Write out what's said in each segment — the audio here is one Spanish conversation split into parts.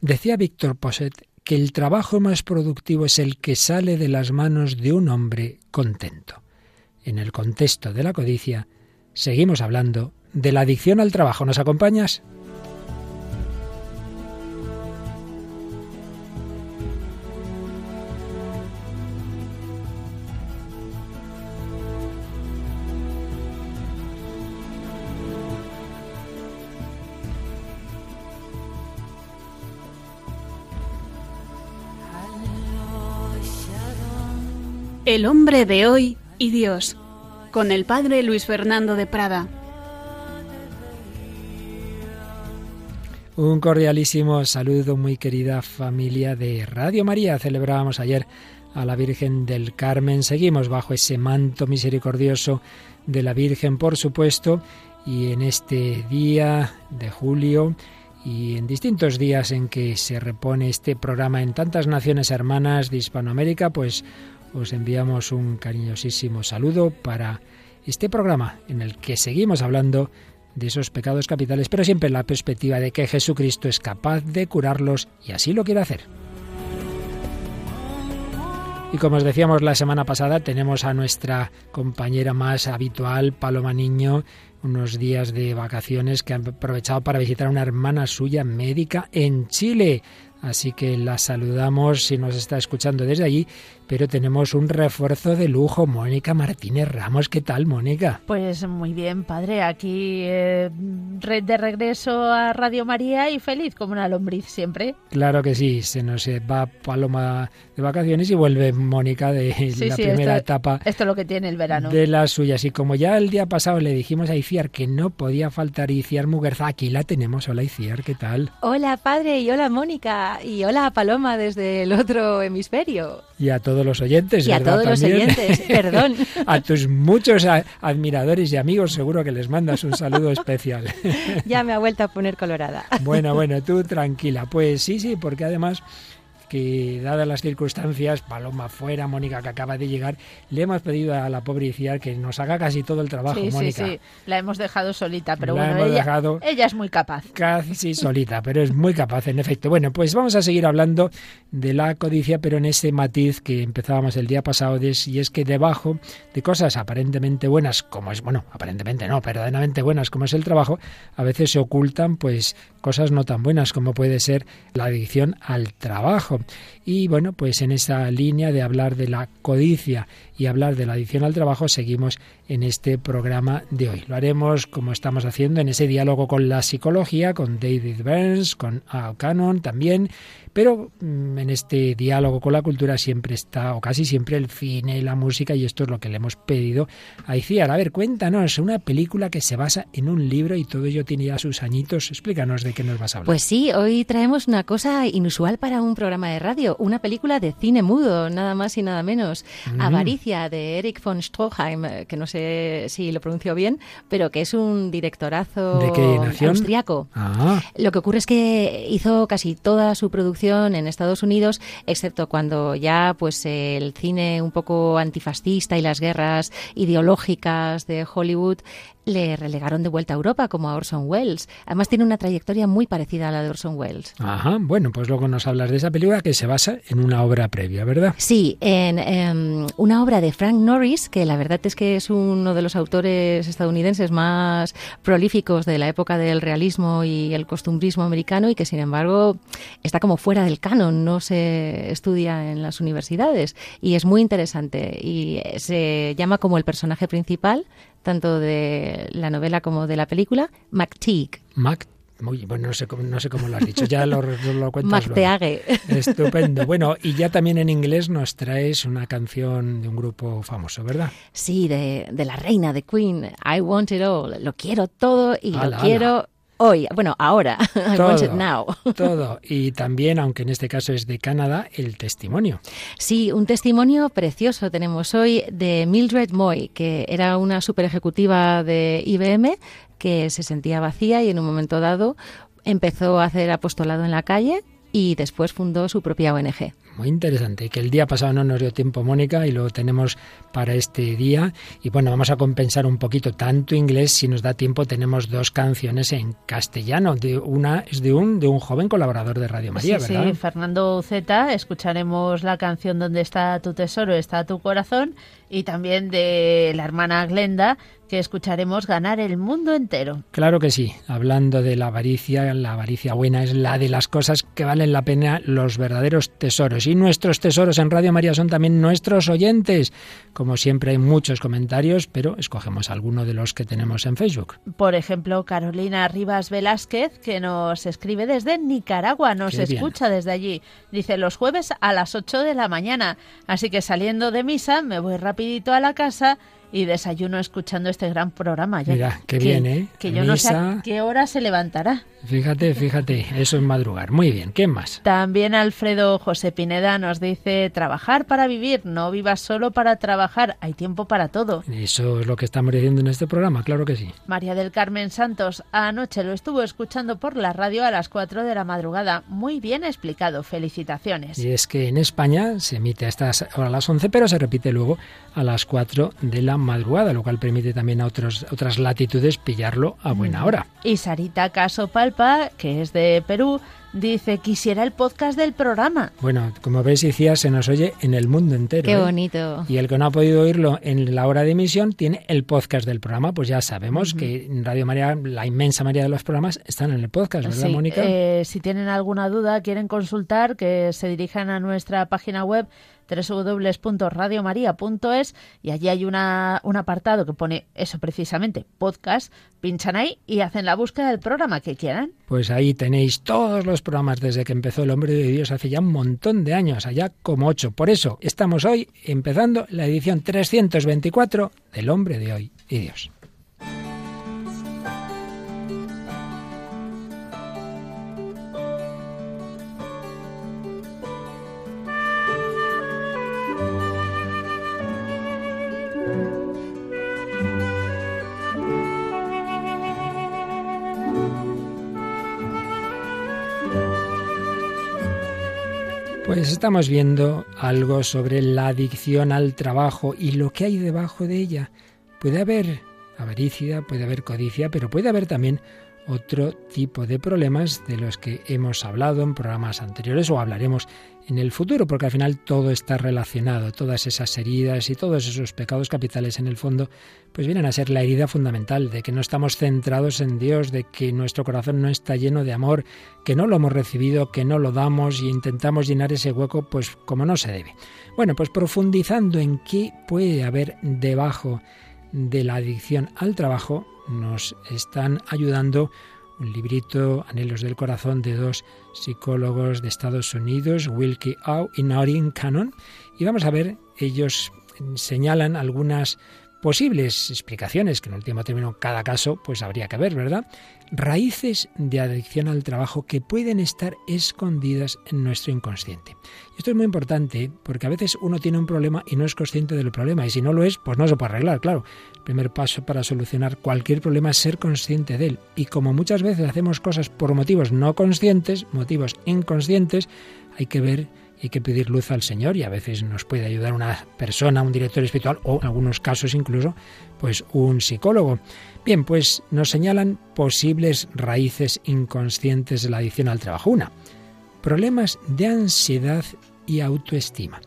Decía Víctor Posset que el trabajo más productivo es el que sale de las manos de un hombre contento. En el contexto de la codicia, seguimos hablando de la adicción al trabajo. ¿Nos acompañas? El hombre de hoy y Dios, con el padre Luis Fernando de Prada. Un cordialísimo saludo, muy querida familia de Radio María. Celebrábamos ayer a la Virgen del Carmen. Seguimos bajo ese manto misericordioso de la Virgen, por supuesto, y en este día de julio y en distintos días en que se repone este programa en tantas naciones hermanas de Hispanoamérica, pues os enviamos un cariñosísimo saludo para este programa en el que seguimos hablando de esos pecados capitales, pero siempre en la perspectiva de que Jesucristo es capaz de curarlos y así lo quiere hacer. Y como os decíamos la semana pasada, tenemos a nuestra compañera más habitual, Paloma Niño, unos días de vacaciones que han aprovechado para visitar a una hermana suya médica en Chile. Así que la saludamos si nos está escuchando desde allí pero tenemos un refuerzo de lujo, Mónica Martínez Ramos. ¿Qué tal, Mónica? Pues muy bien, padre. Aquí eh, de regreso a Radio María y feliz como una lombriz siempre. Claro que sí, se nos va Paloma de vacaciones y vuelve Mónica de la primera etapa. Esto es lo que tiene el verano. De las suyas. Y como ya el día pasado le dijimos a Iciar que no podía faltar Iciar Muguerza, aquí la tenemos. Hola Iciar, ¿qué tal? Hola padre y hola Mónica y hola Paloma desde el otro hemisferio. Y a todos los oyentes, y a todos los oyentes, perdón. a tus muchos admiradores y amigos seguro que les mandas un saludo especial. ya me ha vuelto a poner colorada. bueno, bueno, tú tranquila. Pues sí, sí, porque además que dadas las circunstancias, Paloma fuera, Mónica que acaba de llegar, le hemos pedido a la pobre Iciar que nos haga casi todo el trabajo, sí, Mónica. Sí, sí, la hemos dejado solita, pero bueno, ella, ella, es muy capaz. Casi solita, pero es muy capaz, en efecto. Bueno, pues vamos a seguir hablando de la codicia, pero en ese matiz que empezábamos el día pasado, y es que debajo de cosas aparentemente buenas, como es, bueno, aparentemente no, verdaderamente buenas, como es el trabajo, a veces se ocultan pues cosas no tan buenas como puede ser la adicción al trabajo. Y bueno, pues en esa línea de hablar de la codicia y hablar de la adicción al trabajo, seguimos en este programa de hoy. Lo haremos como estamos haciendo en ese diálogo con la psicología, con David Burns, con Al Cannon también, pero mm, en este diálogo con la cultura siempre está, o casi siempre, el cine y la música, y esto es lo que le hemos pedido a Iciar. A ver, cuéntanos, una película que se basa en un libro y todo ello tiene ya sus añitos. Explícanos de qué nos vas a hablar. Pues sí, hoy traemos una cosa inusual para un programa de radio, una película de cine mudo, nada más y nada menos. Mm. Avaricia, de Eric von Stroheim, que no sé si lo pronuncio bien, pero que es un directorazo ¿De qué austriaco. Ah. Lo que ocurre es que hizo casi toda su producción en Estados Unidos, excepto cuando ya pues el cine un poco antifascista y las guerras ideológicas de Hollywood le relegaron de vuelta a Europa como a Orson Welles. Además tiene una trayectoria muy parecida a la de Orson Welles. Ajá, bueno, pues luego nos hablas de esa película que se basa en una obra previa, ¿verdad? Sí, en, em, una obra de Frank Norris, que la verdad es que es uno de los autores estadounidenses más prolíficos de la época del realismo y el costumbrismo americano y que sin embargo está como fuera del canon, no se estudia en las universidades y es muy interesante y se llama como el personaje principal tanto de la novela como de la película, McTeague. Mac muy, bueno, no sé, cómo, no sé cómo lo has dicho, ya lo, lo cuentas McTeague. Estupendo. Bueno, y ya también en inglés nos traes una canción de un grupo famoso, ¿verdad? Sí, de, de la reina, de Queen, I Want It All. Lo quiero todo y lo quiero hoy, bueno, ahora, todo, now. todo. Y también, aunque en este caso es de Canadá, el testimonio. Sí, un testimonio precioso tenemos hoy de Mildred Moy, que era una super ejecutiva de IBM que se sentía vacía y en un momento dado empezó a hacer apostolado en la calle y después fundó su propia ONG. Muy interesante, que el día pasado no nos dio tiempo, Mónica, y lo tenemos para este día. Y bueno, vamos a compensar un poquito tanto inglés, si nos da tiempo, tenemos dos canciones en castellano. De una es de un, de un joven colaborador de Radio María, ¿verdad? Sí, Fernando Zeta. Escucharemos la canción Donde está tu tesoro, está tu corazón, y también de la hermana Glenda, que escucharemos ganar el mundo entero. Claro que sí, hablando de la avaricia, la avaricia buena es la de las cosas que valen la pena, los verdaderos tesoros. Y nuestros tesoros en Radio María son también nuestros oyentes. Como siempre hay muchos comentarios, pero escogemos alguno de los que tenemos en Facebook. Por ejemplo, Carolina Rivas Velázquez, que nos escribe desde Nicaragua, nos escucha desde allí. Dice los jueves a las 8 de la mañana. Así que saliendo de misa me voy rapidito a la casa y desayuno escuchando este gran programa. Mira, qué bien, ¿eh? Que yo no sé a qué hora se levantará. Fíjate, fíjate, eso es madrugar. Muy bien, ¿qué más? También Alfredo José Pineda nos dice, trabajar para vivir, no vivas solo para trabajar, hay tiempo para todo. Eso es lo que estamos diciendo en este programa, claro que sí. Omaría del Carmen Santos, anoche lo estuvo escuchando por la radio a las 4 de la madrugada. Muy bien explicado, felicitaciones. Y es que en España se emite a estas a las 11, pero se repite luego a las 4 de la madrugada, lo cual permite también a otros, otras latitudes pillarlo a buena hora. Y Sarita Caso Que es de Perú, Dice, quisiera el podcast del programa. Bueno, como ves, decía, se nos oye en el mundo entero. Qué ¿eh? bonito. Y el que no ha podido oírlo en la hora de emisión tiene el podcast del programa. Pues ya sabemos que en Radio María, la inmensa mayoría de los programas están en el podcast, ¿verdad, Mónica? Eh, si tienen alguna duda, quieren consultar, que se dirijan a nuestra página web www.radiomaria.es y allí hay una, un apartado que pone eso precisamente, podcast, pinchan ahí y hacen la búsqueda del programa que quieran. Pues ahí tenéis todos los programas desde que empezó el Hombre de Dios hace ya un montón de años, allá como ocho. Por eso estamos hoy empezando la edición 324 del Hombre de Hoy y Dios. Pues estamos viendo algo sobre la adicción al trabajo y lo que hay debajo de ella. Puede haber avaricia, puede haber codicia, pero puede haber también otro tipo de problemas de los que hemos hablado en programas anteriores o hablaremos en el futuro, porque al final todo está relacionado, todas esas heridas y todos esos pecados capitales en el fondo, pues vienen a ser la herida fundamental de que no estamos centrados en Dios, de que nuestro corazón no está lleno de amor, que no lo hemos recibido, que no lo damos y intentamos llenar ese hueco pues como no se debe. Bueno, pues profundizando en qué puede haber debajo de la adicción al trabajo, nos están ayudando un librito, Anhelos del Corazón, de dos psicólogos de Estados Unidos, Wilkie Au y Noreen Cannon. Y vamos a ver, ellos señalan algunas posibles explicaciones, que en último término cada caso pues habría que ver, ¿verdad? Raíces de adicción al trabajo que pueden estar escondidas en nuestro inconsciente. Esto es muy importante porque a veces uno tiene un problema y no es consciente del problema y si no lo es, pues no se puede arreglar, claro. El primer paso para solucionar cualquier problema es ser consciente de él y como muchas veces hacemos cosas por motivos no conscientes, motivos inconscientes, hay que ver hay que pedir luz al Señor y a veces nos puede ayudar una persona, un director espiritual o en algunos casos incluso pues un psicólogo. Bien, pues nos señalan posibles raíces inconscientes de la adicción al trabajo. Una, problemas de ansiedad y autoestima.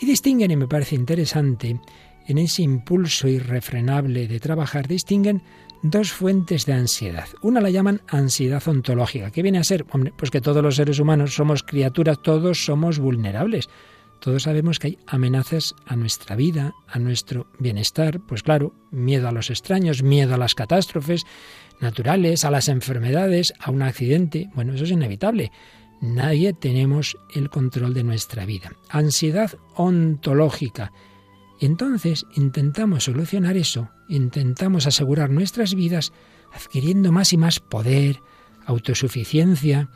Y distinguen, y me parece interesante, en ese impulso irrefrenable de trabajar, distinguen dos fuentes de ansiedad. Una la llaman ansiedad ontológica. ¿Qué viene a ser? Hombre, pues que todos los seres humanos somos criaturas, todos somos vulnerables. Todos sabemos que hay amenazas a nuestra vida, a nuestro bienestar, pues claro, miedo a los extraños, miedo a las catástrofes naturales, a las enfermedades, a un accidente. Bueno, eso es inevitable. Nadie tenemos el control de nuestra vida. Ansiedad ontológica. Entonces intentamos solucionar eso, intentamos asegurar nuestras vidas adquiriendo más y más poder, autosuficiencia,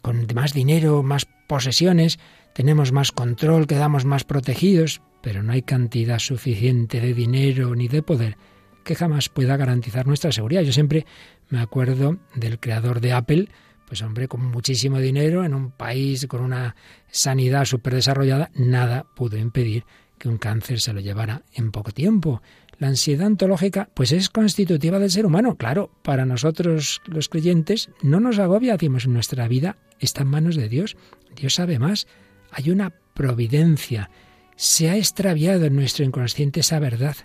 con más dinero, más posesiones, tenemos más control, quedamos más protegidos, pero no hay cantidad suficiente de dinero ni de poder que jamás pueda garantizar nuestra seguridad. Yo siempre me acuerdo del creador de Apple, Pues hombre, con muchísimo dinero, en un país con una sanidad súper desarrollada, nada pudo impedir que un cáncer se lo llevara en poco tiempo. La ansiedad ontológica, pues es constitutiva del ser humano. Claro, para nosotros los creyentes no nos agobia, decimos, nuestra vida está en manos de Dios. Dios sabe más. Hay una providencia. Se ha extraviado en nuestro inconsciente esa verdad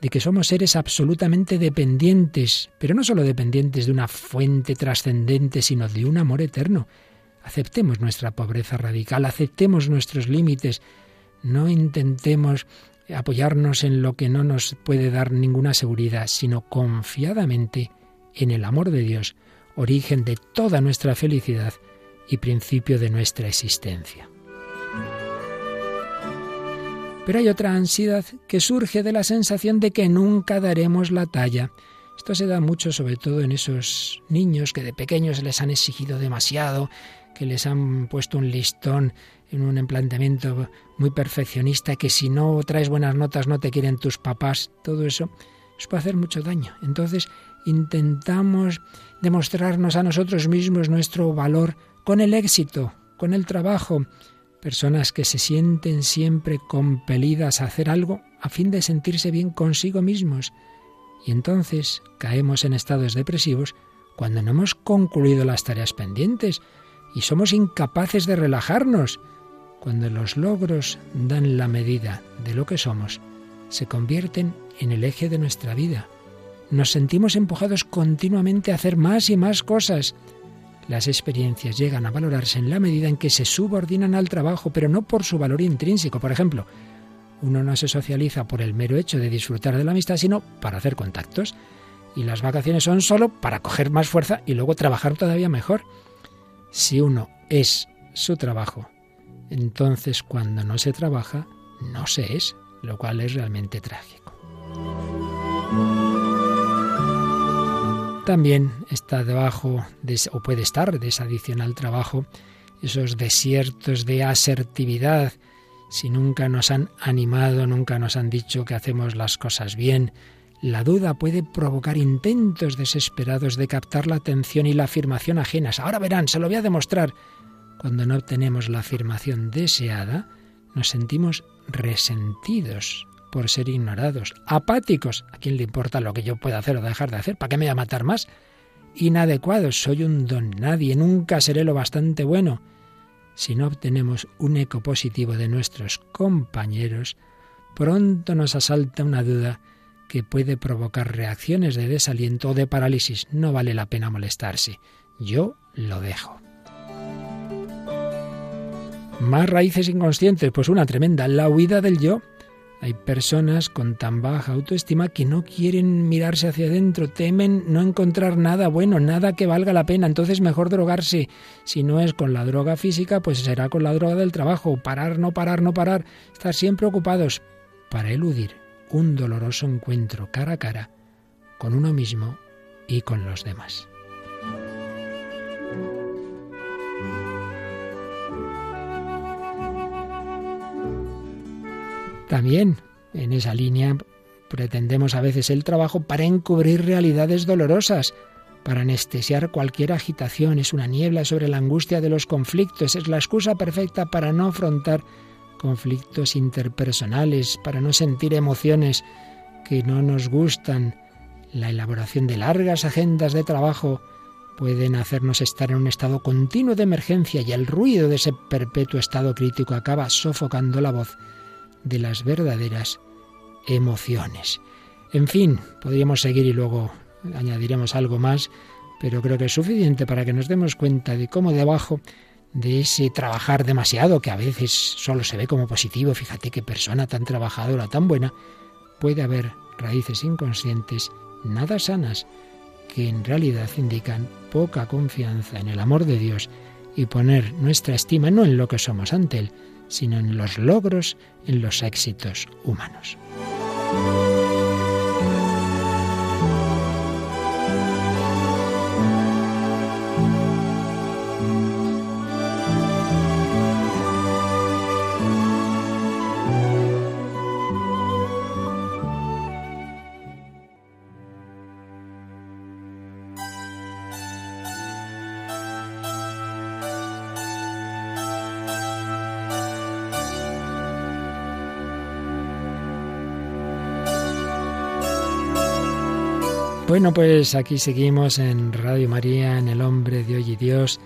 de que somos seres absolutamente dependientes, pero no solo dependientes de una fuente trascendente, sino de un amor eterno. Aceptemos nuestra pobreza radical, aceptemos nuestros límites, no intentemos apoyarnos en lo que no nos puede dar ninguna seguridad, sino confiadamente en el amor de Dios, origen de toda nuestra felicidad y principio de nuestra existencia. Pero hay otra ansiedad que surge de la sensación de que nunca daremos la talla. Esto se da mucho sobre todo en esos niños que de pequeños les han exigido demasiado, que les han puesto un listón en un planteamiento muy perfeccionista, que si no traes buenas notas no te quieren tus papás, todo eso, eso puede hacer mucho daño. Entonces intentamos demostrarnos a nosotros mismos nuestro valor con el éxito, con el trabajo, personas que se sienten siempre compelidas a hacer algo a fin de sentirse bien consigo mismos. Y entonces caemos en estados depresivos cuando no hemos concluido las tareas pendientes y somos incapaces de relajarnos. Cuando los logros dan la medida de lo que somos, se convierten en el eje de nuestra vida. Nos sentimos empujados continuamente a hacer más y más cosas, las experiencias llegan a valorarse en la medida en que se subordinan al trabajo, pero no por su valor intrínseco. Por ejemplo, uno no se socializa por el mero hecho de disfrutar de la amistad, sino para hacer contactos. Y las vacaciones son solo para coger más fuerza y luego trabajar todavía mejor. Si uno es su trabajo, entonces cuando no se trabaja, no se es, lo cual es realmente trágico. También está debajo, de, o puede estar de ese adicional trabajo, esos desiertos de asertividad, si nunca nos han animado, nunca nos han dicho que hacemos las cosas bien. La duda puede provocar intentos desesperados de captar la atención y la afirmación ajenas. Ahora verán, se lo voy a demostrar. Cuando no obtenemos la afirmación deseada, nos sentimos resentidos, por ser ignorados, apáticos. ¿A quién le importa lo que yo pueda hacer o dejar de hacer? ¿Para qué me voy a matar más? Inadecuados, soy un don nadie, nunca seré lo bastante bueno. Si no obtenemos un eco positivo de nuestros compañeros, pronto nos asalta una duda que puede provocar reacciones de desaliento o de parálisis. No vale la pena molestarse. Yo lo dejo. Más raíces inconscientes, pues una tremenda, la huida del yo. Hay personas con tan baja autoestima que no quieren mirarse hacia adentro, temen no encontrar nada bueno, nada que valga la pena, entonces mejor drogarse. Si no es con la droga física, pues será con la droga del trabajo. Parar, no parar, no parar, estar siempre ocupados para eludir un doloroso encuentro cara a cara con uno mismo y con los demás. También en esa línea pretendemos a veces el trabajo para encubrir realidades dolorosas, para anestesiar cualquier agitación. Es una niebla sobre la angustia de los conflictos. Es la excusa perfecta para no afrontar conflictos interpersonales, para no sentir emociones que no nos gustan. La elaboración de largas agendas de trabajo pueden hacernos estar en un estado continuo de emergencia y el ruido de ese perpetuo estado crítico acaba sofocando la voz de las verdaderas emociones. En fin, podríamos seguir y luego añadiremos algo más, pero creo que es suficiente para que nos demos cuenta de cómo debajo de ese trabajar demasiado, que a veces solo se ve como positivo, fíjate qué persona tan trabajadora, tan buena, puede haber raíces inconscientes nada sanas que en realidad indican poca confianza en el amor de Dios y poner nuestra estima no en lo que somos ante Él, sino en los logros, en los éxitos humanos. Bueno, pues aquí seguimos en Radio María, en El Hombre de Hoy y Dios,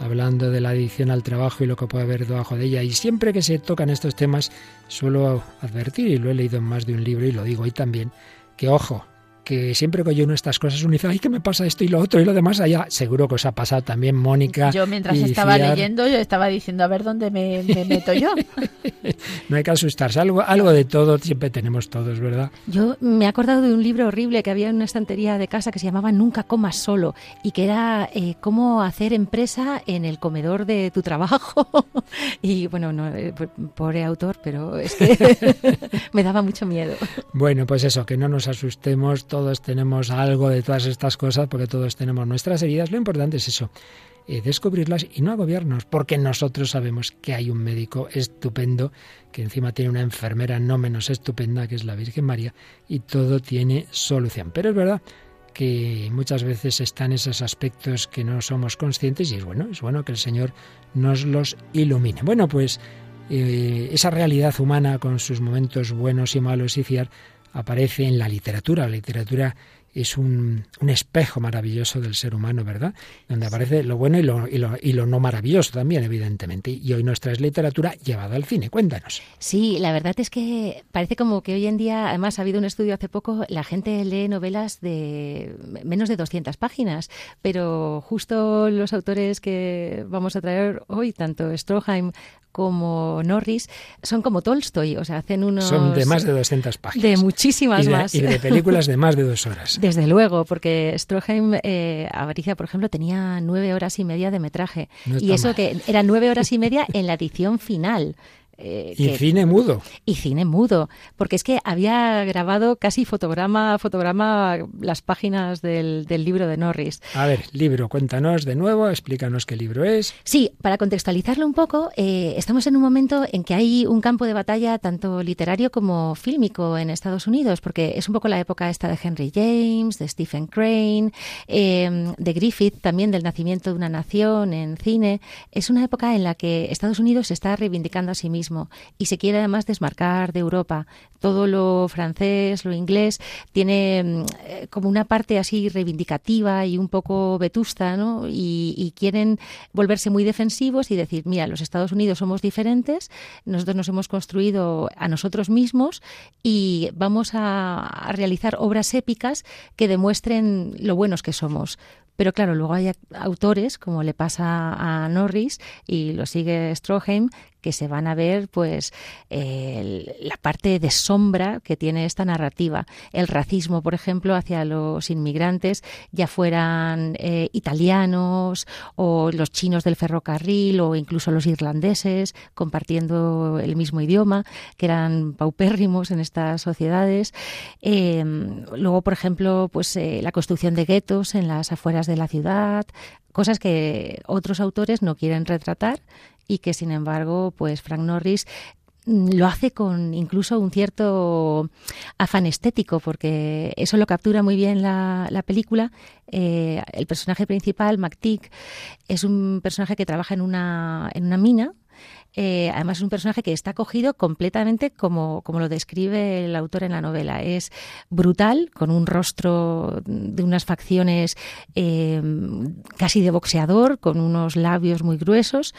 hablando de la adicción al trabajo y lo que puede haber debajo de ella. Y siempre que se tocan estos temas, suelo advertir, y lo he leído en más de un libro y lo digo hoy también, que ojo, que siempre que oye estas cosas uno dice, ay, ¿qué me pasa esto y lo otro y lo demás allá? Seguro que os ha pasado también, Mónica. Yo mientras estaba leyendo, yo estaba diciendo, a ver dónde me, meto yo. no hay que asustarse, algo, algo de todo siempre tenemos todos, ¿verdad? Yo me he acordado de un libro horrible que había en una estantería de casa que se llamaba Nunca comas solo y que era eh, cómo hacer empresa en el comedor de tu trabajo. y bueno, no, eh, pobre autor, pero es que me daba mucho miedo. Bueno, pues eso, que no nos asustemos todos tenemos algo de todas estas cosas, porque todos tenemos nuestras heridas. Lo importante es eso, eh, descubrirlas y no agobiarnos, porque nosotros sabemos que hay un médico estupendo, que encima tiene una enfermera no menos estupenda, que es la Virgen María, y todo tiene solución. Pero es verdad que muchas veces están esos aspectos que no somos conscientes y es bueno, es bueno que el Señor nos los ilumine. Bueno, pues eh, esa realidad humana con sus momentos buenos y malos y fiar aparece en la literatura. La literatura es un, un, espejo maravilloso del ser humano, ¿verdad? Donde aparece lo bueno y lo, y lo, y lo no maravilloso también, evidentemente. Y hoy nuestra es literatura llevada al cine. Cuéntanos. Sí, la verdad es que parece como que hoy en día, además ha habido un estudio hace poco, la gente lee novelas de menos de 200 páginas, pero justo los autores que vamos a traer hoy, tanto Stroheim como Norris son como Tolstoy, o sea, hacen unos... Son de más de 200 páginas. De muchísimas más. Y de películas de más de dos horas. Desde luego, porque Stroheim, eh, Avaricia, por ejemplo, tenía nueve horas y media de metraje. y eso que eran nueve horas y media en la edición final. Eh, y cine mudo. Y cine mudo, porque es que había grabado casi fotograma a fotograma las páginas del, libro de Norris. A ver, libro, cuéntanos de nuevo, explícanos qué libro es. Sí, para contextualizarlo un poco, eh, estamos en un momento en que hay un campo de batalla tanto literario como fílmico en Estados Unidos, porque es un poco la época esta de Henry James, de Stephen Crane, eh, de Griffith, también del nacimiento de una nación en cine. Es una época en la que Estados Unidos se está reivindicando a sí mismo y se quiere además desmarcar de Europa. Todo lo francés, lo inglés, tiene mm, eh, como una parte así reivindicativa y un poco vetusta, ¿no? Y, quieren volverse muy defensivos y decir, mira, los Estados Unidos somos diferentes, nosotros nos hemos construido a nosotros mismos y vamos a realizar obras épicas que demuestren lo buenos que somos. Pero claro, luego hay autores, como le pasa a Norris y lo sigue Stroheim, que se van a ver pues la parte de sombra que tiene esta narrativa. El racismo, por ejemplo, hacia los inmigrantes, ya fueran eh, italianos o los chinos del ferrocarril o incluso los irlandeses compartiendo el mismo idioma, que eran paupérrimos en estas sociedades. Em, luego, por ejemplo, pues eh, la construcción de guetos en las afueras de la ciudad, cosas que otros autores no quieren retratar y que sin embargo, pues Frank Norris mm, lo hace con incluso un cierto afán estético, porque eso lo captura muy bien la, película. Eh, el personaje principal, McTeague, es un personaje que trabaja en una, en una mina eh, además es un personaje que está cogido completamente como, como lo describe el autor en la novela. Es brutal, con un rostro de unas facciones eh, casi de boxeador, con unos labios muy gruesos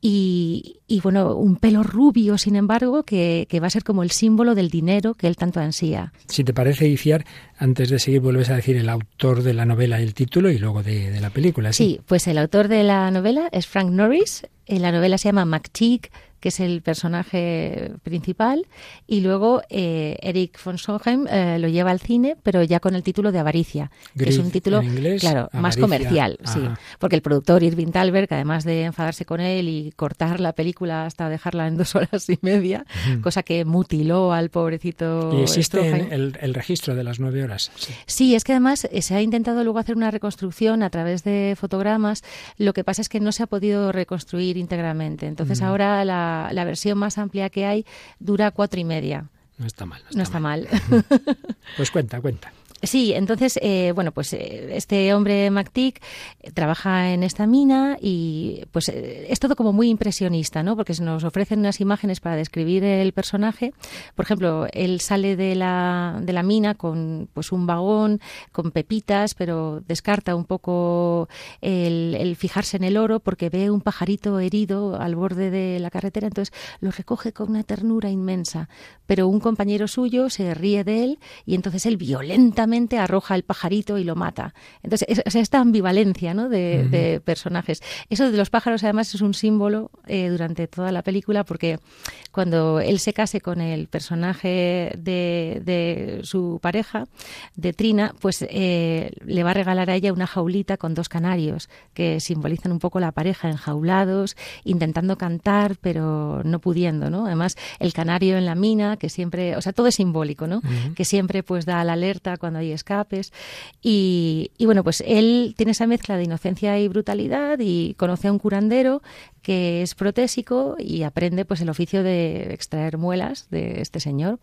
y, bueno, un pelo rubio, sin embargo, que, va a ser como el símbolo del dinero que él tanto ansía. Si te parece, Iciar, antes de seguir vuelves a decir el autor de la novela y el título y luego de, la película. ¿sí? sí, pues el autor de la novela es Frank Norris, la novela se llama McTeague que es el personaje principal, y luego eh, Eric von Sonheim eh, lo lleva al cine, pero ya con el título de Avaricia, que es un título, claro, más comercial, sí, porque el productor Irving Talbert, además de enfadarse con él y cortar la película hasta dejarla en dos horas y media, cosa que mutiló al pobrecito. Y existe el, el, registro de las nueve horas. Sí. sí, es que además eh, se ha intentado luego hacer una reconstrucción a través de fotogramas. Lo que pasa es que no se ha podido reconstruir íntegramente. Entonces ahora la la, versión más amplia que hay dura cuatro y media. No está mal. No está, mal. pues cuenta, cuenta. Sí, entonces, eh, bueno, pues eh, este hombre MacTic eh, trabaja en esta mina y pues es todo como muy impresionista, ¿no? Porque se nos ofrecen unas imágenes para describir el personaje. Por ejemplo, él sale de la, de la mina con pues un vagón, con pepitas, pero descarta un poco el, el fijarse en el oro porque ve un pajarito herido al borde de la carretera, entonces lo recoge con una ternura inmensa. Pero un compañero suyo se ríe de él y entonces él arroja el pajarito y lo mata. Entonces, es, esta ambivalencia ¿no? de, personajes. Eso de los pájaros, además, es un símbolo eh, durante toda la película porque cuando él se case con el personaje de, su pareja, de Trina, pues eh, le va a regalar a ella una jaulita con dos canarios que simbolizan un poco la pareja enjaulados, intentando cantar, pero no pudiendo, ¿no? Además, el canario en la mina, que siempre, o sea, todo es simbólico, ¿no? Que siempre pues da la alerta cuando hay escapes. Y, bueno, pues él tiene esa mezcla de inocencia y brutalidad y conoce a un curandero que es protésico y aprende pues el oficio de extraer muelas de este señor.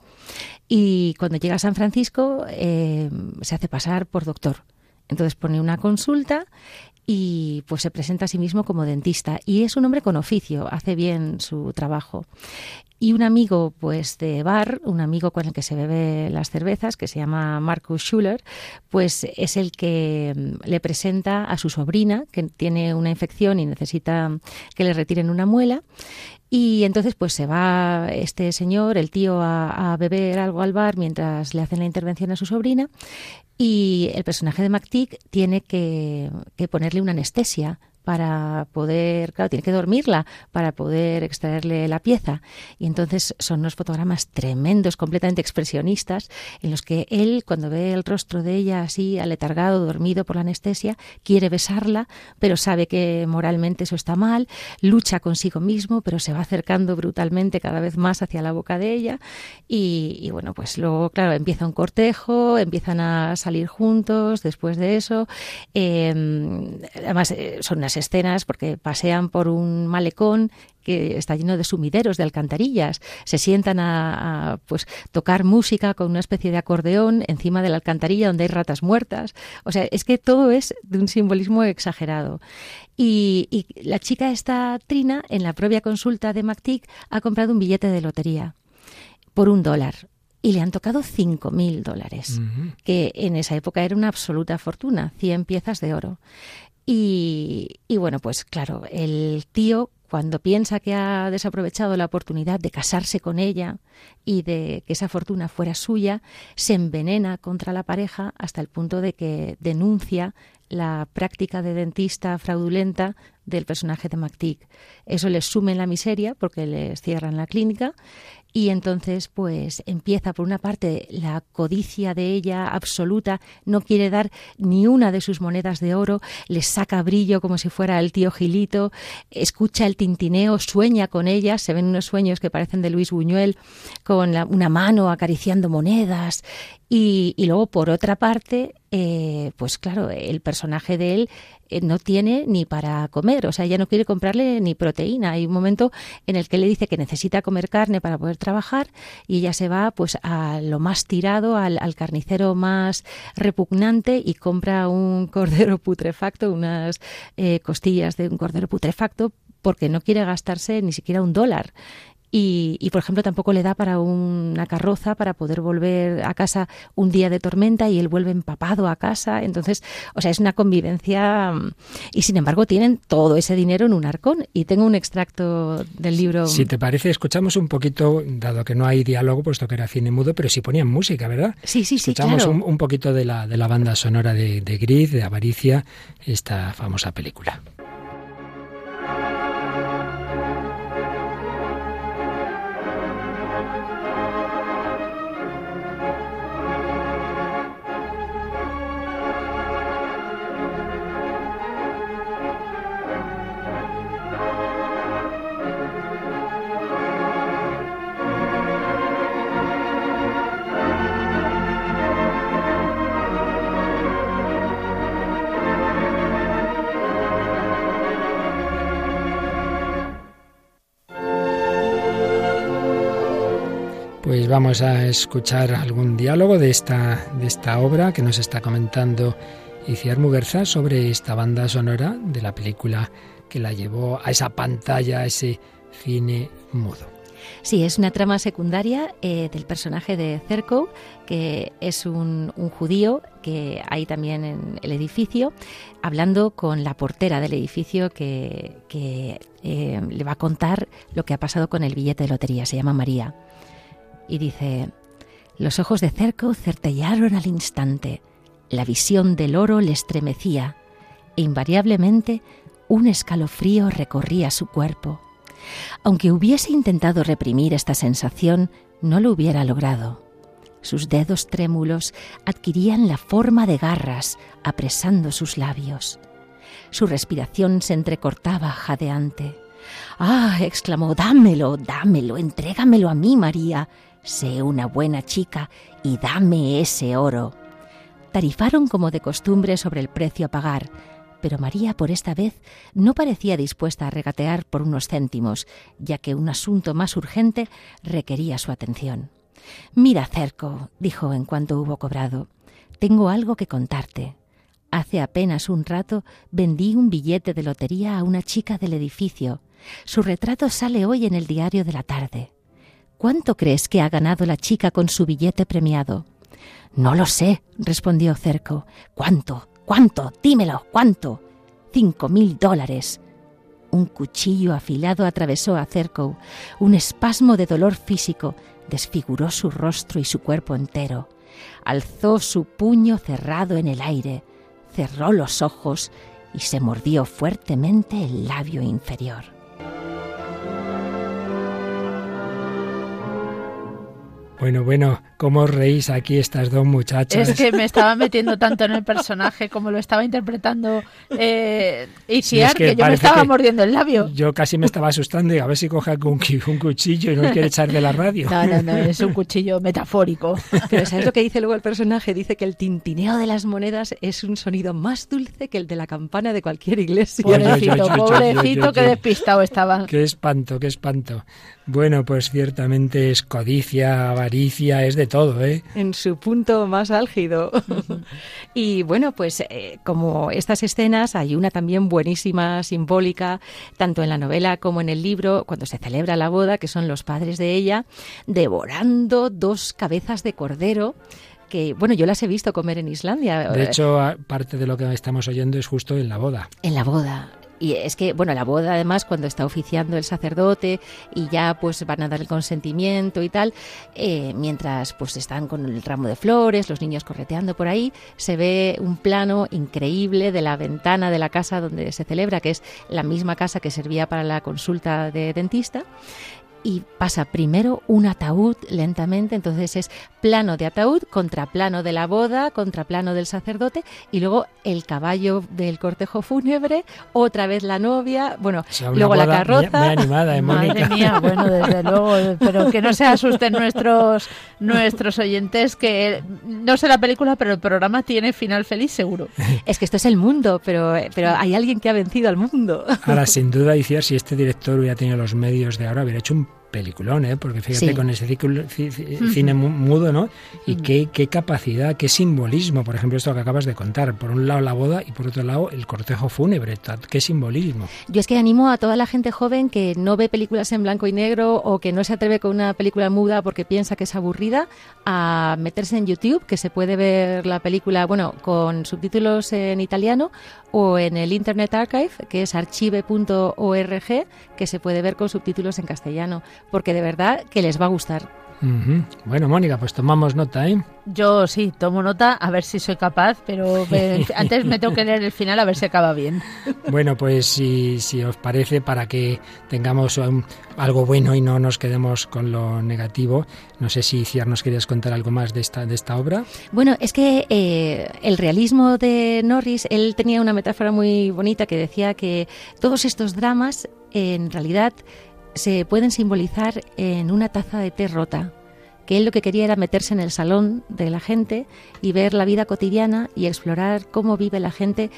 Y cuando llega a San Francisco eh, se hace pasar por doctor. Entonces pone una consulta y pues se presenta a sí mismo como dentista. Y es un hombre con oficio, hace bien su trabajo. Y un amigo pues de bar, un amigo con el que se bebe las cervezas, que se llama Marcus Schuller, pues es el que mm, le presenta a su sobrina que tiene una infección y necesita que le retiren una muela. Y entonces pues se va este señor, el tío, a, beber algo al bar mientras le hacen la intervención a su sobrina y el personaje de McTeague tiene que, que ponerle una anestesia para poder, claro, tiene que dormirla para poder extraerle la pieza. Y entonces son unos fotogramas tremendos, completamente expresionistas, en los que él, cuando ve el rostro de ella así aletargado, dormido por la anestesia, quiere besarla, pero sabe que moralmente eso está mal, lucha consigo mismo, pero se va acercando brutalmente cada vez más hacia la boca de ella. Y, bueno, pues luego, claro, empieza un cortejo, empiezan a salir juntos después de eso. Em, además, eh, son unas escenas porque pasean por un malecón que está lleno de sumideros, de alcantarillas. Se sientan a, pues tocar música con una especie de acordeón encima de la alcantarilla donde hay ratas muertas. O sea, es que todo es de un simbolismo exagerado. Y, y la chica esta Trina, en la propia consulta de MacTic, ha comprado un billete de lotería por un dólar y le han tocado 5.000 dólares, que en esa época era una absoluta fortuna, 100 piezas de oro. Y, bueno, pues claro, el tío cuando piensa que ha desaprovechado la oportunidad de casarse con ella y de que esa fortuna fuera suya, se envenena contra la pareja hasta el punto de que denuncia la práctica de dentista fraudulenta del personaje de McTeague. Eso les sume en la miseria porque les cierran la clínica y entonces, pues empieza por una parte la codicia de ella absoluta, no quiere dar ni una de sus monedas de oro, le saca brillo como si fuera el tío Gilito, escucha el tintineo, sueña con ella, se ven unos sueños que parecen de Luis Buñuel, con una mano acariciando monedas. Y, y luego, por otra parte, eh, pues claro, el personaje de él eh, no tiene ni para comer, o sea, ella no quiere comprarle ni proteína. Hay un momento en el que le dice que necesita comer carne para poder trabajar y ella se va pues a lo más tirado, al, carnicero más repugnante y compra un cordero putrefacto, unas eh, costillas de un cordero putrefacto porque no quiere gastarse ni siquiera un dólar. Y, por ejemplo, tampoco le da para una carroza para poder volver a casa un día de tormenta y él vuelve empapado a casa. Entonces, o sea, es una convivencia mm, y sin embargo tienen todo ese dinero en un arcón. Y tengo un extracto del libro. Si te parece, escuchamos un poquito, dado que no hay diálogo, puesto que era cine mudo, pero sí ponían música, ¿verdad? Sí, sí, sí. Escuchamos un, poquito de la, de la banda sonora de, de Gris, de Avaricia, esta famosa película. Vamos a escuchar algún diálogo de esta, de esta obra que nos está comentando Iciar Muguerza sobre esta banda sonora de la película que la llevó a esa pantalla, a ese cine mudo. Sí, es una trama secundaria eh, del personaje de Cerco, que es un, judío que hay también en el edificio, hablando con la portera del edificio que, eh, le va a contar lo que ha pasado con el billete de lotería. Se llama María y dice, los ojos de Cerco certellaron al instante, la visión del oro le estremecía e invariablemente un escalofrío recorría su cuerpo. Aunque hubiese intentado reprimir esta sensación, no lo hubiera logrado. Sus dedos trémulos adquirían la forma de garras, apresando sus labios. Su respiración se entrecortaba jadeante. Ah, exclamó, dámelo, dámelo, entrégamelo a mí, María. Sé una buena chica y dame ese oro. Tarifaron como de costumbre sobre el precio a pagar, pero María por esta vez no parecía dispuesta a regatear por unos céntimos, ya que un asunto más urgente requería su atención. Mira, Cerco, dijo en cuanto hubo cobrado, tengo algo que contarte. Hace apenas un rato vendí un billete de lotería a una chica del edificio. Su retrato sale hoy en el diario de la tarde. ¿Cuánto crees que ha ganado la chica con su billete premiado? No lo sé, respondió Cerco. ¿Cuánto? ¿Cuánto? Dímelo, ¿cuánto? Cinco mil dólares. Un cuchillo afilado atravesó a Cerco. Un espasmo de dolor físico desfiguró su rostro y su cuerpo entero. Alzó su puño cerrado en el aire, cerró los ojos y se mordió fuertemente el labio inferior. Bueno, bueno, ¿cómo reís aquí estas dos muchachas? Es que me estaba metiendo tanto en el personaje como lo estaba interpretando eh, Isiar, que, yo me estaba mordiendo el labio. Yo casi me estaba asustando y a ver si coge un, un cuchillo y no quiere echar de la radio. No, no, no, es un cuchillo metafórico. Pero ¿sabes lo que dice luego el personaje? Dice que el tintineo de las monedas es un sonido más dulce que el de la campana de cualquier iglesia. Pobrecito, pobrecito, qué despistado estaba. Qué espanto, qué espanto. Bueno, pues ciertamente es codicia, avaricia, es de todo, ¿eh? En su punto más álgido. y bueno, pues eh, como estas escenas, hay una también buenísima, simbólica, tanto en la novela como en el libro, cuando se celebra la boda, que son los padres de ella, devorando dos cabezas de cordero que, bueno, yo las he visto comer en Islandia. De hecho, parte de lo que estamos oyendo es justo en la boda. En la boda. Y es que, bueno, la boda además, cuando está oficiando el sacerdote y ya pues van a dar el consentimiento y tal, eh, mientras pues están con el ramo de flores, los niños correteando por ahí, se ve un plano increíble de la ventana de la casa donde se celebra, que es la misma casa que servía para la consulta de dentista y pasa primero un ataúd lentamente, entonces es plano de ataúd, contraplano de la boda, contraplano del sacerdote y luego el caballo del cortejo fúnebre, otra vez la novia, bueno, luego la carroza. animada, ¿eh, Madre mía, bueno, desde luego, pero que no se asusten nuestros nuestros oyentes que no sé la película, pero el programa tiene final feliz seguro. Es que esto es el mundo, pero pero hay alguien que ha vencido al mundo. Ahora, sin duda, decía si este director hubiera tenido los medios de ahora, hubiera hecho un peliculón, ¿eh? porque fíjate con ese cine mudo, ¿no? Y qué, qué, capacidad, qué simbolismo, por ejemplo, esto que acabas de contar. Por un lado la boda y por otro lado el cortejo fúnebre, qué simbolismo. Yo es que animo a toda la gente joven que no ve películas en blanco y negro o que no se atreve con una película muda porque piensa que es aburrida, a meterse en YouTube, que se puede ver la película, bueno, con subtítulos en italiano o en el Internet Archive, que es archive.org, que se puede ver con subtítulos en castellano porque de verdad que les va a gustar. Bueno, Mónica, pues tomamos nota, ¿eh? Yo sí, tomo nota, a ver si soy capaz, pero antes me tengo que leer el final a ver si acaba bien. Bueno, pues si, si os parece, para que tengamos algo bueno y no nos quedemos con lo negativo, no sé si Ciar nos querías contar algo más de esta, de esta obra. Bueno, es que eh, el realismo de Norris, él tenía una metáfora muy bonita que decía que todos estos dramas, en realidad, se pueden simbolizar en una taza de té rota. Que él lo que quería era meterse en el salón de la gente y ver la vida cotidiana y explorar cómo vive la gente,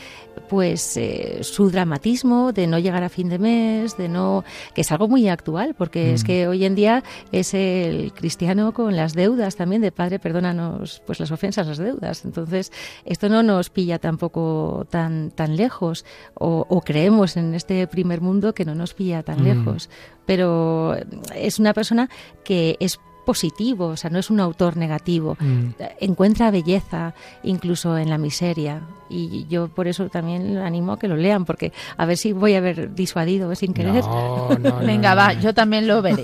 pues eh, su dramatismo de no llegar a fin de mes, de no, que es algo muy actual, porque es mm. que hoy en día es el cristiano con las deudas también de padre, perdónanos, pues las ofensas, las deudas. Entonces esto no nos pilla tampoco tan tan lejos o, creemos en este primer mundo que no nos pilla tan mm. lejos, pero es una persona que es positivo, o sea, no es un autor negativo. Mm. Encuentra belleza incluso en la miseria. Y yo por eso también animo a que lo lean, porque a ver si voy a haber disuadido sin querer. Venga, va, yo también lo veré.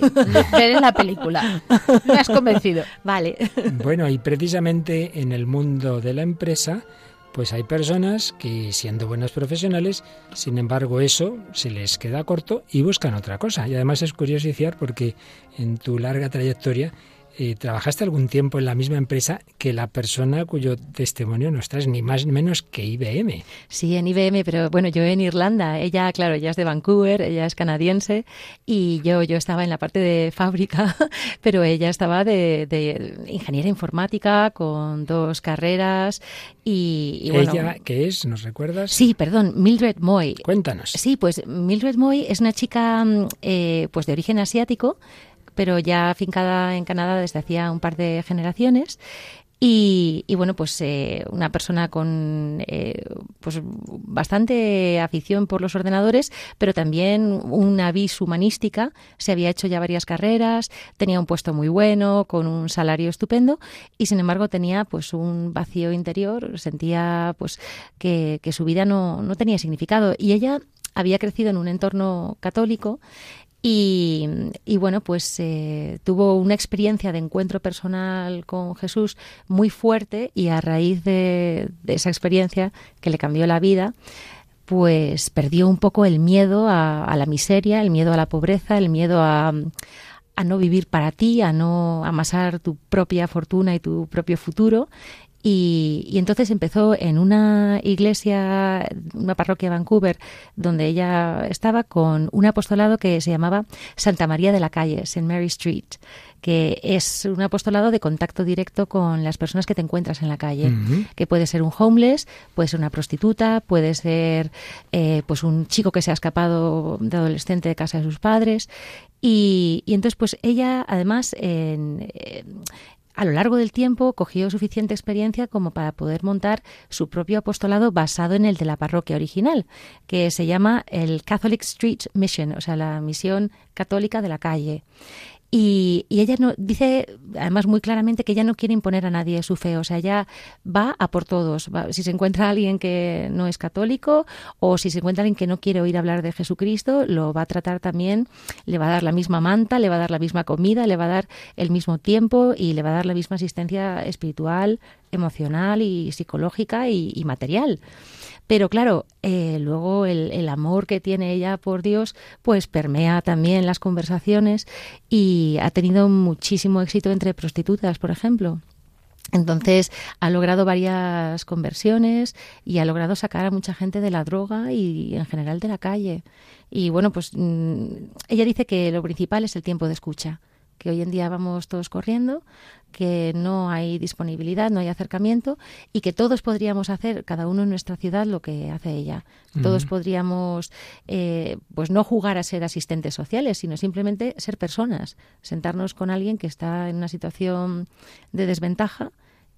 veré la película. Me has convencido. Vale. Bueno, y precisamente en el mundo de la empresa pues hay personas que siendo buenos profesionales, sin embargo eso se les queda corto y buscan otra cosa. Y además es curioso iniciar porque en tu larga trayectoria eh, trabajaste algún tiempo en la misma empresa que la persona cuyo testimonio nos traes, ni más ni menos que IBM. Sí, en IBM, pero bueno, yo en Irlanda. Ella, claro, ella es de Vancouver, ella es canadiense y yo, yo estaba en la parte de fábrica, pero ella estaba de, de ingeniera informática con dos carreras y, bueno, ¿Ella qué es? ¿Nos recuerdas? Sí, perdón, Mildred Moy. Cuéntanos. Sí, pues Mildred Moy es una chica mm, eh, pues de origen asiático pero ya afincada en Canadá desde hacía un par de generaciones. Y, bueno, pues eh, una persona con eh, pues bastante afición por los ordenadores, pero también una vis humanística. Se había hecho ya varias carreras, tenía un puesto muy bueno, con un salario estupendo, y sin embargo tenía pues un vacío interior, sentía pues que, que su vida no, no tenía significado. Y ella había crecido en un entorno católico y, bueno, pues eh, tuvo una experiencia de encuentro personal con Jesús muy fuerte y a raíz de, esa experiencia que le cambió la vida, pues perdió un poco el miedo a, la miseria, el miedo a la pobreza, el miedo a, a no vivir para ti, a no amasar tu propia fortuna y tu propio futuro y, entonces empezó en una iglesia, una parroquia de Vancouver, donde ella estaba con un apostolado que se llamaba Santa María de la Calle, St. Mary Street, que es un apostolado de contacto directo con las personas que te encuentras en la calle, que puede ser un homeless, puede ser una prostituta, puede ser eh, pues un chico que se ha escapado de adolescente de casa de sus padres. Y, y entonces, pues ella, además, en, a lo largo del tiempo cogió suficiente experiencia como para poder montar su propio apostolado basado en el de la parroquia original, que se llama el Catholic Street Mission, o sea, la misión católica de la calle. Y, ella no, dice, además muy claramente, que ella no quiere imponer a nadie su fe. O sea, ella va a por todos. si se encuentra alguien que no es católico o si se encuentra alguien que no quiere oír hablar de Jesucristo, lo va a tratar también, le va a dar la misma manta, le va a dar la misma comida, le va a dar el mismo tiempo y le va a dar la misma asistencia espiritual, emocional y psicológica y material. Pero claro, eh, luego el, amor que tiene ella por Dios, pues permea también las conversaciones y ha tenido muchísimo éxito entre prostitutas, por ejemplo. Entonces ha logrado varias conversiones y ha logrado sacar a mucha gente de la droga y en general de la calle. Y bueno, pues mm, ella dice que lo principal es el tiempo de escucha que hoy en día vamos todos corriendo, que no hay disponibilidad, no hay acercamiento y que todos podríamos hacer, cada uno en nuestra ciudad, lo que hace ella. Todos podríamos, eh, pues no jugar a ser asistentes sociales, sino simplemente ser personas, sentarnos con alguien que está en una situación de desventaja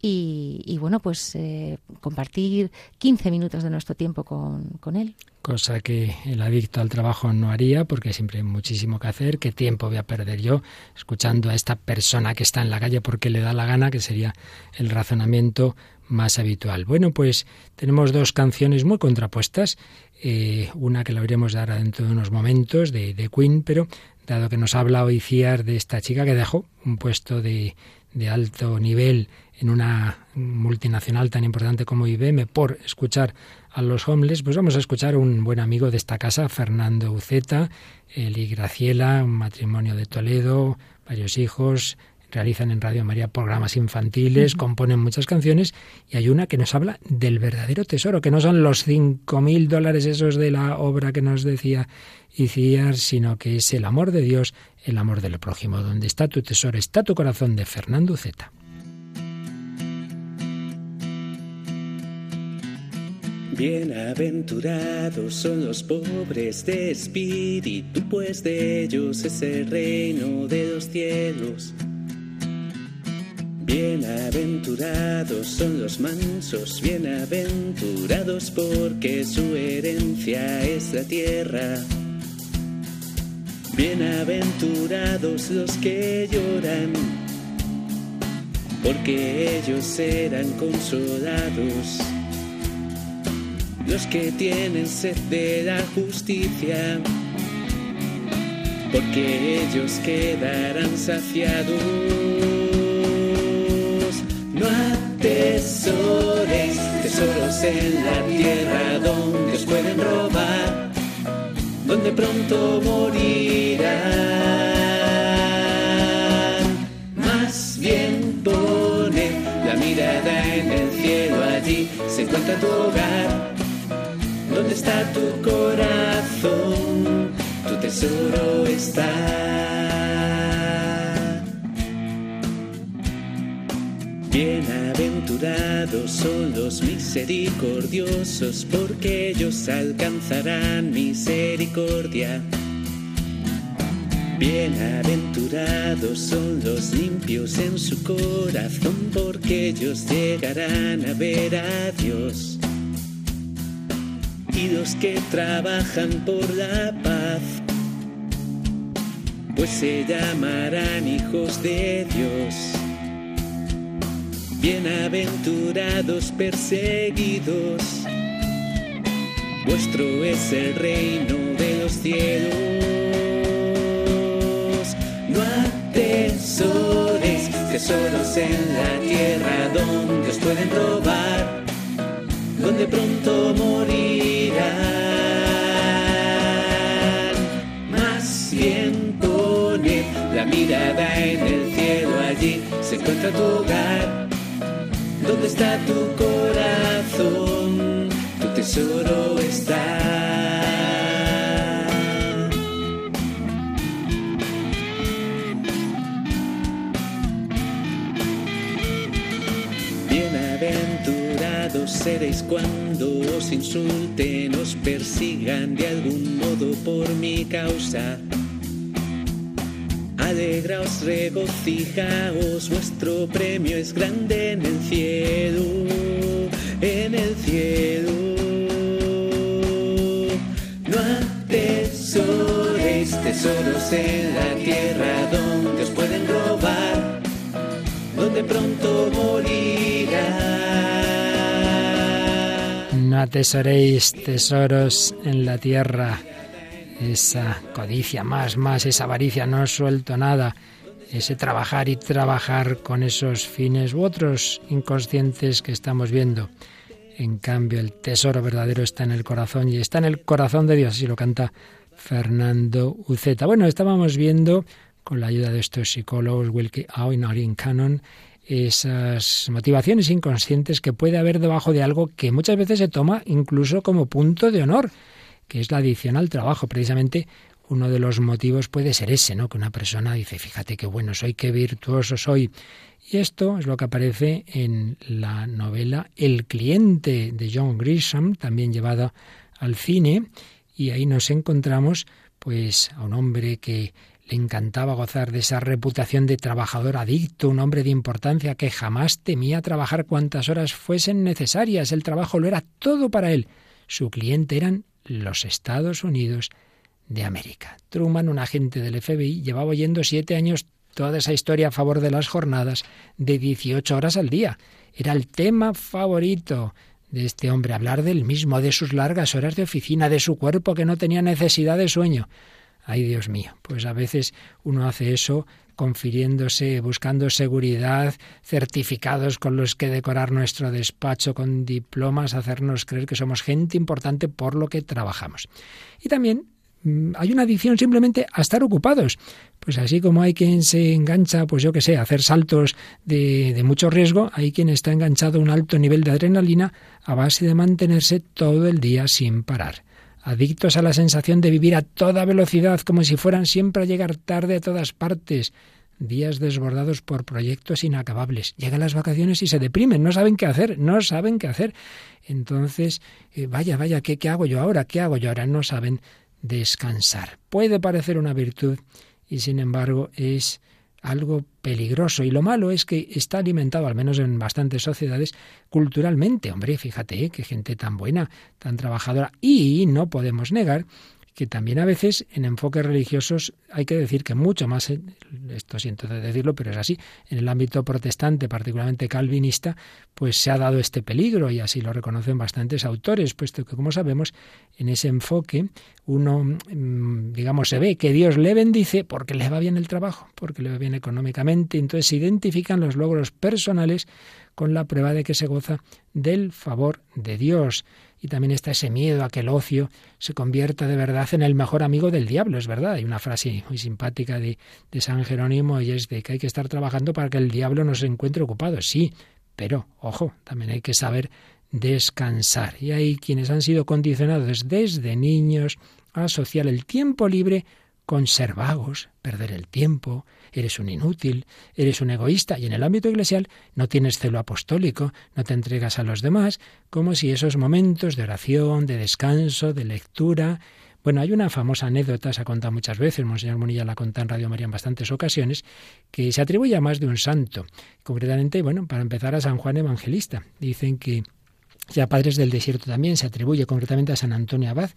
y, bueno, pues eh, compartir 15 minutos de nuestro tiempo con, con él. Cosa que el adicto al trabajo no haría porque siempre hay muchísimo que hacer, qué tiempo voy a perder yo escuchando a esta persona que está en la calle porque le da la gana, que sería el razonamiento más habitual. Bueno, pues tenemos dos canciones muy contrapuestas, eh, una que la oiremos dar dentro de unos momentos de, de Queen, pero dado que nos habla hoy Ciar de esta chica que dejó un puesto de, de alto nivel en una multinacional tan importante como IBM por escuchar a los homeless, pues vamos a escuchar a un buen amigo de esta casa, Fernando Uceta, él y Graciela, un matrimonio de Toledo, varios hijos, realizan en Radio María programas infantiles, componen muchas canciones y hay una que nos habla del verdadero tesoro, que no son los cinco mil dólares esos de la obra que nos decía Iciar, sino que es el amor de Dios, el amor del prójimo. Donde está tu tesoro, está tu corazón de Fernando Zeta. Bienaventurados son los pobres de espíritu, pues de ellos es el reino de los cielos. Bienaventurados son los mansos, bienaventurados porque su herencia es la tierra. Bienaventurados los que lloran, porque ellos serán consolados. Los que tienen sed de la justicia, porque ellos quedarán saciados no atesores tesoros en la tierra donde os pueden robar, donde pronto morirán. Más bien pone la mirada en el cielo, allí se encuentra tu hogar. Donde está tu corazón? Tu tesoro está. Bienaventurados son los misericordiosos, porque ellos alcanzarán misericordia. Bienaventurados son los limpios en su corazón, porque ellos llegarán a ver a Dios. Los que trabajan por la paz, pues se llamarán hijos de Dios. Bienaventurados perseguidos, vuestro es el reino de los cielos. No atesores tesoros en la tierra donde os pueden robar, donde pronto Más bien poned la mirada en el cielo, allí se encuentra tu hogar ¿Dónde está tu corazón? Tu tesoro está. Seréis cuando os insulten, os persigan de algún modo por mi causa Alegraos, regocijaos, vuestro premio es grande en el cielo, en el cielo. No atesoréis tesoros en la tierra donde os pueden robar, donde pronto morirán. No atesoréis tesoros en la tierra esa codicia más, más, esa avaricia, no suelto nada, ese trabajar y trabajar con esos fines u otros inconscientes que estamos viendo. En cambio, el tesoro verdadero está en el corazón y está en el corazón de Dios, así lo canta Fernando Uceta. Bueno, estábamos viendo, con la ayuda de estos psicólogos, Wilkie Au y Cannon, esas motivaciones inconscientes que puede haber debajo de algo que muchas veces se toma incluso como punto de honor que es la adicción al trabajo. Precisamente uno de los motivos puede ser ese, ¿no? Que una persona dice, fíjate qué bueno soy, qué virtuoso soy. Y esto es lo que aparece en la novela El cliente de John Grisham, también llevada al cine, y ahí nos encontramos pues a un hombre que le encantaba gozar de esa reputación de trabajador adicto, un hombre de importancia que jamás temía trabajar cuantas horas fuesen necesarias. El trabajo lo era todo para él. Su cliente eran los Estados Unidos de América. Truman, un agente del FBI, llevaba oyendo siete años toda esa historia a favor de las jornadas de 18 horas al día. Era el tema favorito de este hombre, hablar del mismo, de sus largas horas de oficina, de su cuerpo que no tenía necesidad de sueño. Ay, Dios mío, pues a veces uno hace eso confiriéndose, buscando seguridad, certificados con los que decorar nuestro despacho con diplomas, hacernos creer que somos gente importante por lo que trabajamos. Y también mm, hay una adicción simplemente a estar ocupados. Pues así como hay quien se engancha, pues yo que sé, a hacer saltos de, de mucho riesgo, hay quien está enganchado a un alto nivel de adrenalina a base de mantenerse todo el día sin parar adictos a la sensación de vivir a toda velocidad, como si fueran siempre a llegar tarde a todas partes, días desbordados por proyectos inacabables. Llegan las vacaciones y se deprimen, no saben qué hacer, no saben qué hacer. Entonces, eh, vaya, vaya, ¿qué, ¿qué hago yo ahora? ¿Qué hago yo ahora? No saben descansar. Puede parecer una virtud y sin embargo es algo peligroso. Y lo malo es que está alimentado, al menos en bastantes sociedades, culturalmente. Hombre, fíjate, ¿eh? qué gente tan buena, tan trabajadora. Y no podemos negar que también a veces en enfoques religiosos hay que decir que mucho más, esto siento de decirlo, pero es así, en el ámbito protestante, particularmente calvinista, pues se ha dado este peligro y así lo reconocen bastantes autores, puesto que como sabemos, en ese enfoque uno, mm, digamos, se ve que Dios le bendice porque le va bien el trabajo, porque le va bien económicamente, entonces se identifican los logros personales con la prueba de que se goza del favor de Dios y también está ese miedo a que el ocio se convierta de verdad en el mejor amigo del diablo, es verdad. Hay una frase muy simpática de, de San Jerónimo y es de que hay que estar trabajando para que el diablo no se encuentre ocupado. Sí, pero, ojo, también hay que saber descansar. Y hay quienes han sido condicionados desde niños a asociar el tiempo libre con ser vagos, perder el tiempo, eres un inútil, eres un egoísta y en el ámbito eclesial no tienes celo apostólico, no te entregas a los demás, como si esos momentos de oración, de descanso, de lectura, bueno, hay una famosa anécdota, se ha contado muchas veces, Monseñor Munilla la contado en Radio María en bastantes ocasiones, que se atribuye a más de un santo. Concretamente, bueno, para empezar a San Juan Evangelista. Dicen que ya Padres del Desierto también se atribuye concretamente a San Antonio Abad,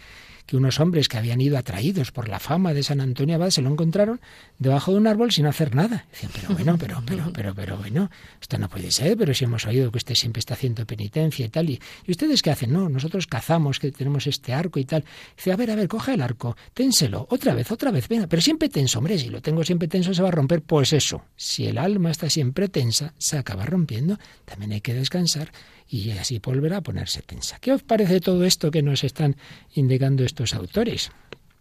que unos hombres que habían ido atraídos por la fama de San Antonio Abad se lo encontraron debajo de un árbol sin hacer nada. Decían, pero bueno, pero, pero, pero, pero bueno, esto no puede ser, pero si hemos oído que usted siempre está haciendo penitencia y tal. ¿Y, ustedes qué hacen? No, nosotros cazamos, que tenemos este arco y tal. Dice, a ver, a ver, coja el arco, ténselo, otra vez, otra vez, venga, pero siempre tenso, hombre, si lo tengo siempre tenso se va a romper. Pues eso, si el alma está siempre tensa, se acaba rompiendo. También hay que descansar y así volverá a ponerse tensa. ¿Qué os parece todo esto que nos están indicando autores?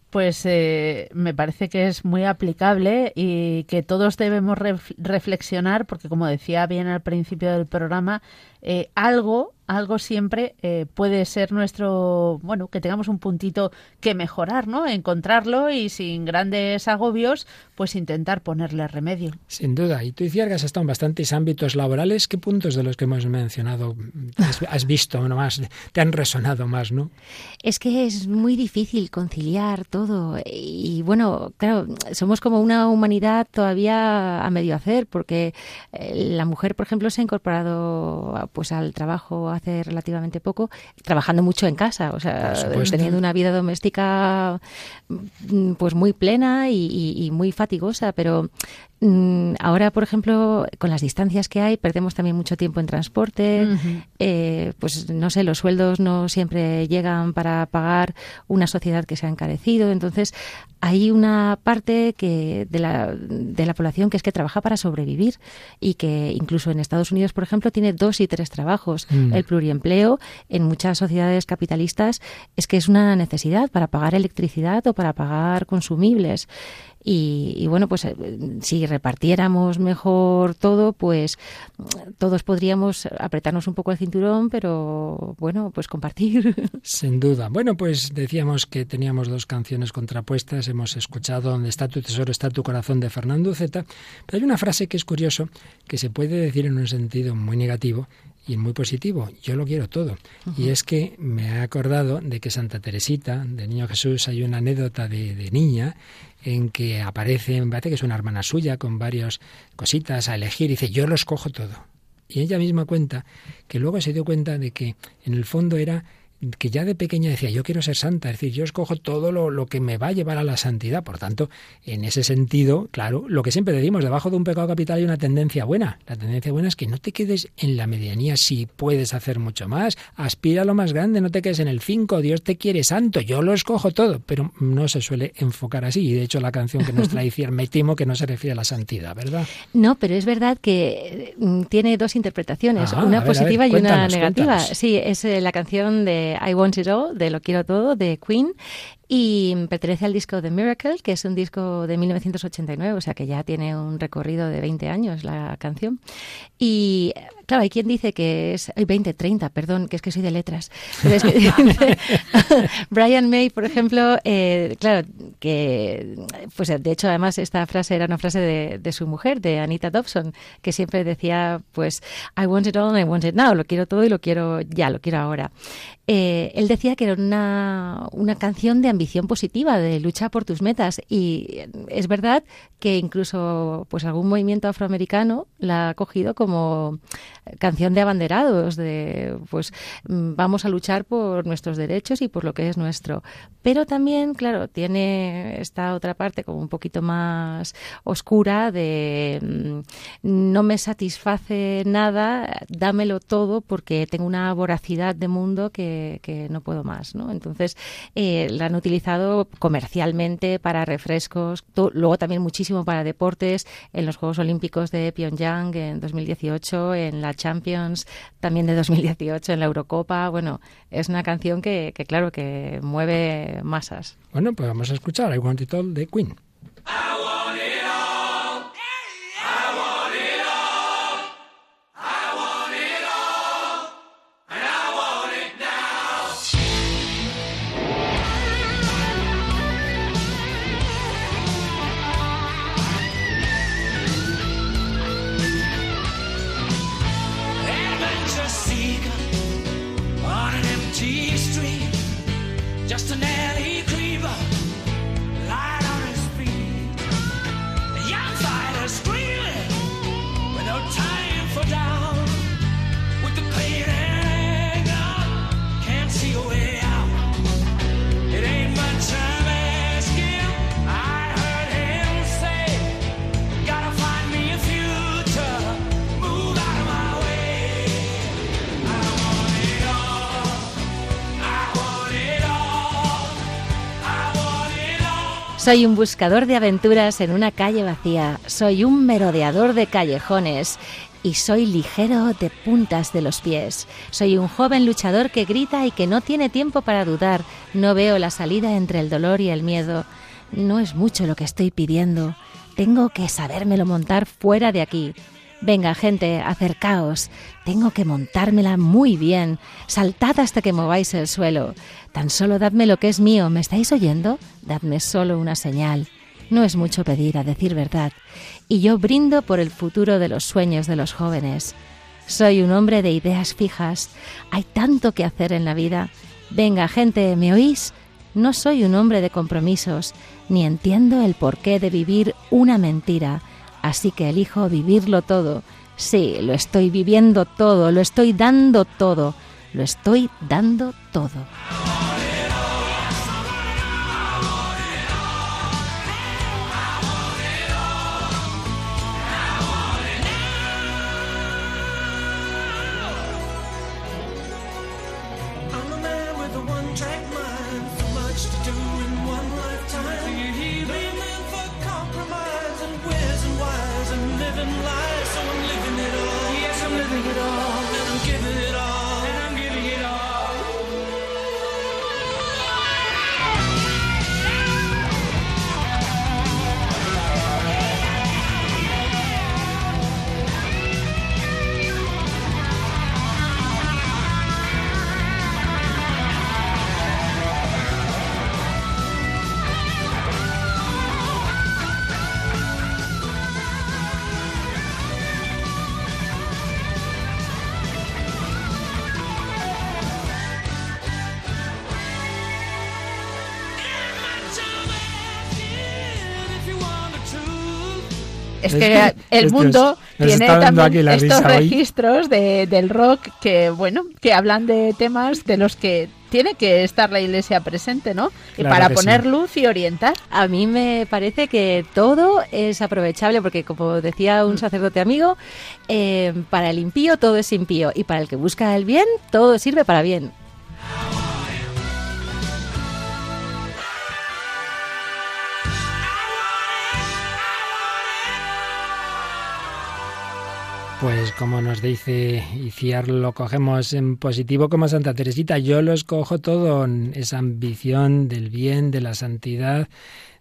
Pues eh, me parece que es muy aplicable y que todos debemos reflexionar, porque como decía bien al principio del programa, eh, algo algo siempre eh, puede ser nuestro, bueno, que tengamos un puntito que mejorar, ¿no? Encontrarlo y sin grandes agobios, pues intentar ponerle remedio. Sin duda. Y tú, decías que has estado en bastantes ámbitos laborales. ¿Qué puntos de los que hemos mencionado has, visto más, te han resonado más, no? Es que es muy difícil conciliar todo. Y bueno, claro, somos como una humanidad todavía a medio hacer, porque eh, la mujer, por ejemplo, se ha incorporado pues al trabajo hace relativamente poco, trabajando mucho en casa, o sea, teniendo una vida doméstica mm, pues muy plena y, muy fatigosa, pero ahora, por ejemplo, con las distancias que hay, perdemos también mucho tiempo en transporte, eh, pues no sé, los sueldos no siempre llegan para pagar una sociedad que se ha encarecido, entonces hay una parte que de la, de la población que es que trabaja para sobrevivir y que incluso en Estados Unidos, por ejemplo, tiene dos y tres trabajos. Mm. El pluriempleo en muchas sociedades capitalistas es que es una necesidad para pagar electricidad o para pagar consumibles. Y, bueno, pues eh, si repartiéramos mejor todo, pues todos podríamos apretarnos un poco el cinturón, pero bueno, pues compartir. Sin duda. Bueno, pues decíamos que teníamos dos canciones contrapuestas. Hemos escuchado Donde está tu tesoro, está tu corazón de Fernando Zeta. Pero hay una frase que es curioso, que se puede decir en un sentido muy negativo y muy positivo. Yo lo quiero todo. Y es que me he acordado de que Santa Teresita, de Niño Jesús, hay una anécdota de, de niña en que aparece, me parece que es una hermana suya, con varias cositas a elegir, y dice, yo los cojo todo. Y ella misma cuenta que luego se dio cuenta de que en el fondo era que ya de pequeña decía, yo quiero ser santa, es decir, yo escojo todo lo, lo, que me va a llevar a la santidad. Por tanto, en ese sentido, claro, lo que siempre decimos, debajo de un pecado capital hay una tendencia buena. La tendencia buena es que no te quedes en la medianía si puedes hacer mucho más. Aspira a lo más grande, no te quedes en el 5, Dios te quiere santo, yo lo escojo todo, pero no se suele enfocar así. Y de hecho la canción que nos trae me temo que no se refiere a la santidad, ¿verdad? No, pero es verdad que mm, tiene dos interpretaciones, ah, una positiva y una negativa. Sí, es eh, la canción de I Want It All, de Lo Quiero Todo, de Queen, y pertenece al disco The Miracle, que es un disco de 1989, o sea que ya tiene un recorrido de 20 años la canción. Y claro, hay quien dice que es 20, 30, perdón, que es que soy de letras. Brian May, por ejemplo, eh, claro, que pues de hecho además esta frase era una frase de, de, su mujer, de Anita Dobson, que siempre decía, pues, I want it all and I want it now, lo quiero todo y lo quiero ya, lo quiero ahora. Eh, él decía que era una, una, canción de ambición positiva, de lucha por tus metas. Y es verdad que incluso pues algún movimiento afroamericano la ha cogido como canción de abanderados, de pues vamos a luchar por nuestros derechos y por lo que es nuestro. Pero también, claro, tiene esta otra parte como un poquito más oscura de mm, no me satisface nada, dámelo todo porque tengo una voracidad de mundo que que, no puedo más. ¿no? Entonces, eh, la utilizado comercialmente para refrescos, luego también muchísimo para deportes, en los Juegos Olímpicos de Pyongyang en 2018, en la Champions también de 2018, en la Eurocopa. Bueno, es una canción que, que claro, que mueve masas. Bueno, pues vamos a escuchar I Want It All de Queen. Soy un buscador de aventuras en una calle vacía, soy un merodeador de callejones y soy ligero de puntas de los pies. Soy un joven luchador que grita y que no tiene tiempo para dudar. No veo la salida entre el dolor y el miedo. No es mucho lo que estoy pidiendo. Tengo que sabérmelo montar fuera de aquí. Venga, gente, acercaos. Tengo que montármela muy bien. Saltad hasta que mováis el suelo. Tan solo dadme lo que es mío. ¿Me estáis oyendo? Dadme solo una señal. No es mucho pedir, a decir verdad. Y yo brindo por el futuro de los sueños de los jóvenes. Soy un hombre de ideas fijas. Hay tanto que hacer en la vida. Venga, gente, ¿me oís? No soy un hombre de compromisos, ni entiendo el porqué de vivir una mentira Así que elijo vivirlo todo. Sí, lo estoy viviendo todo, lo estoy dando todo, lo estoy dando todo. Es que el mundo tiene también estos registros de, del rock que, bueno, que hablan de temas de los que tiene que estar la iglesia presente, ¿no? y para poner luz y orientar. A mí me parece que todo es aprovechable porque, como decía un sacerdote amigo, eh, para el impío todo es impío y para el que busca el bien todo sirve para bien. Pues como nos dice Iciar, lo cogemos en positivo como Santa Teresita. Yo lo escojo todo, esa ambición del bien, de la santidad,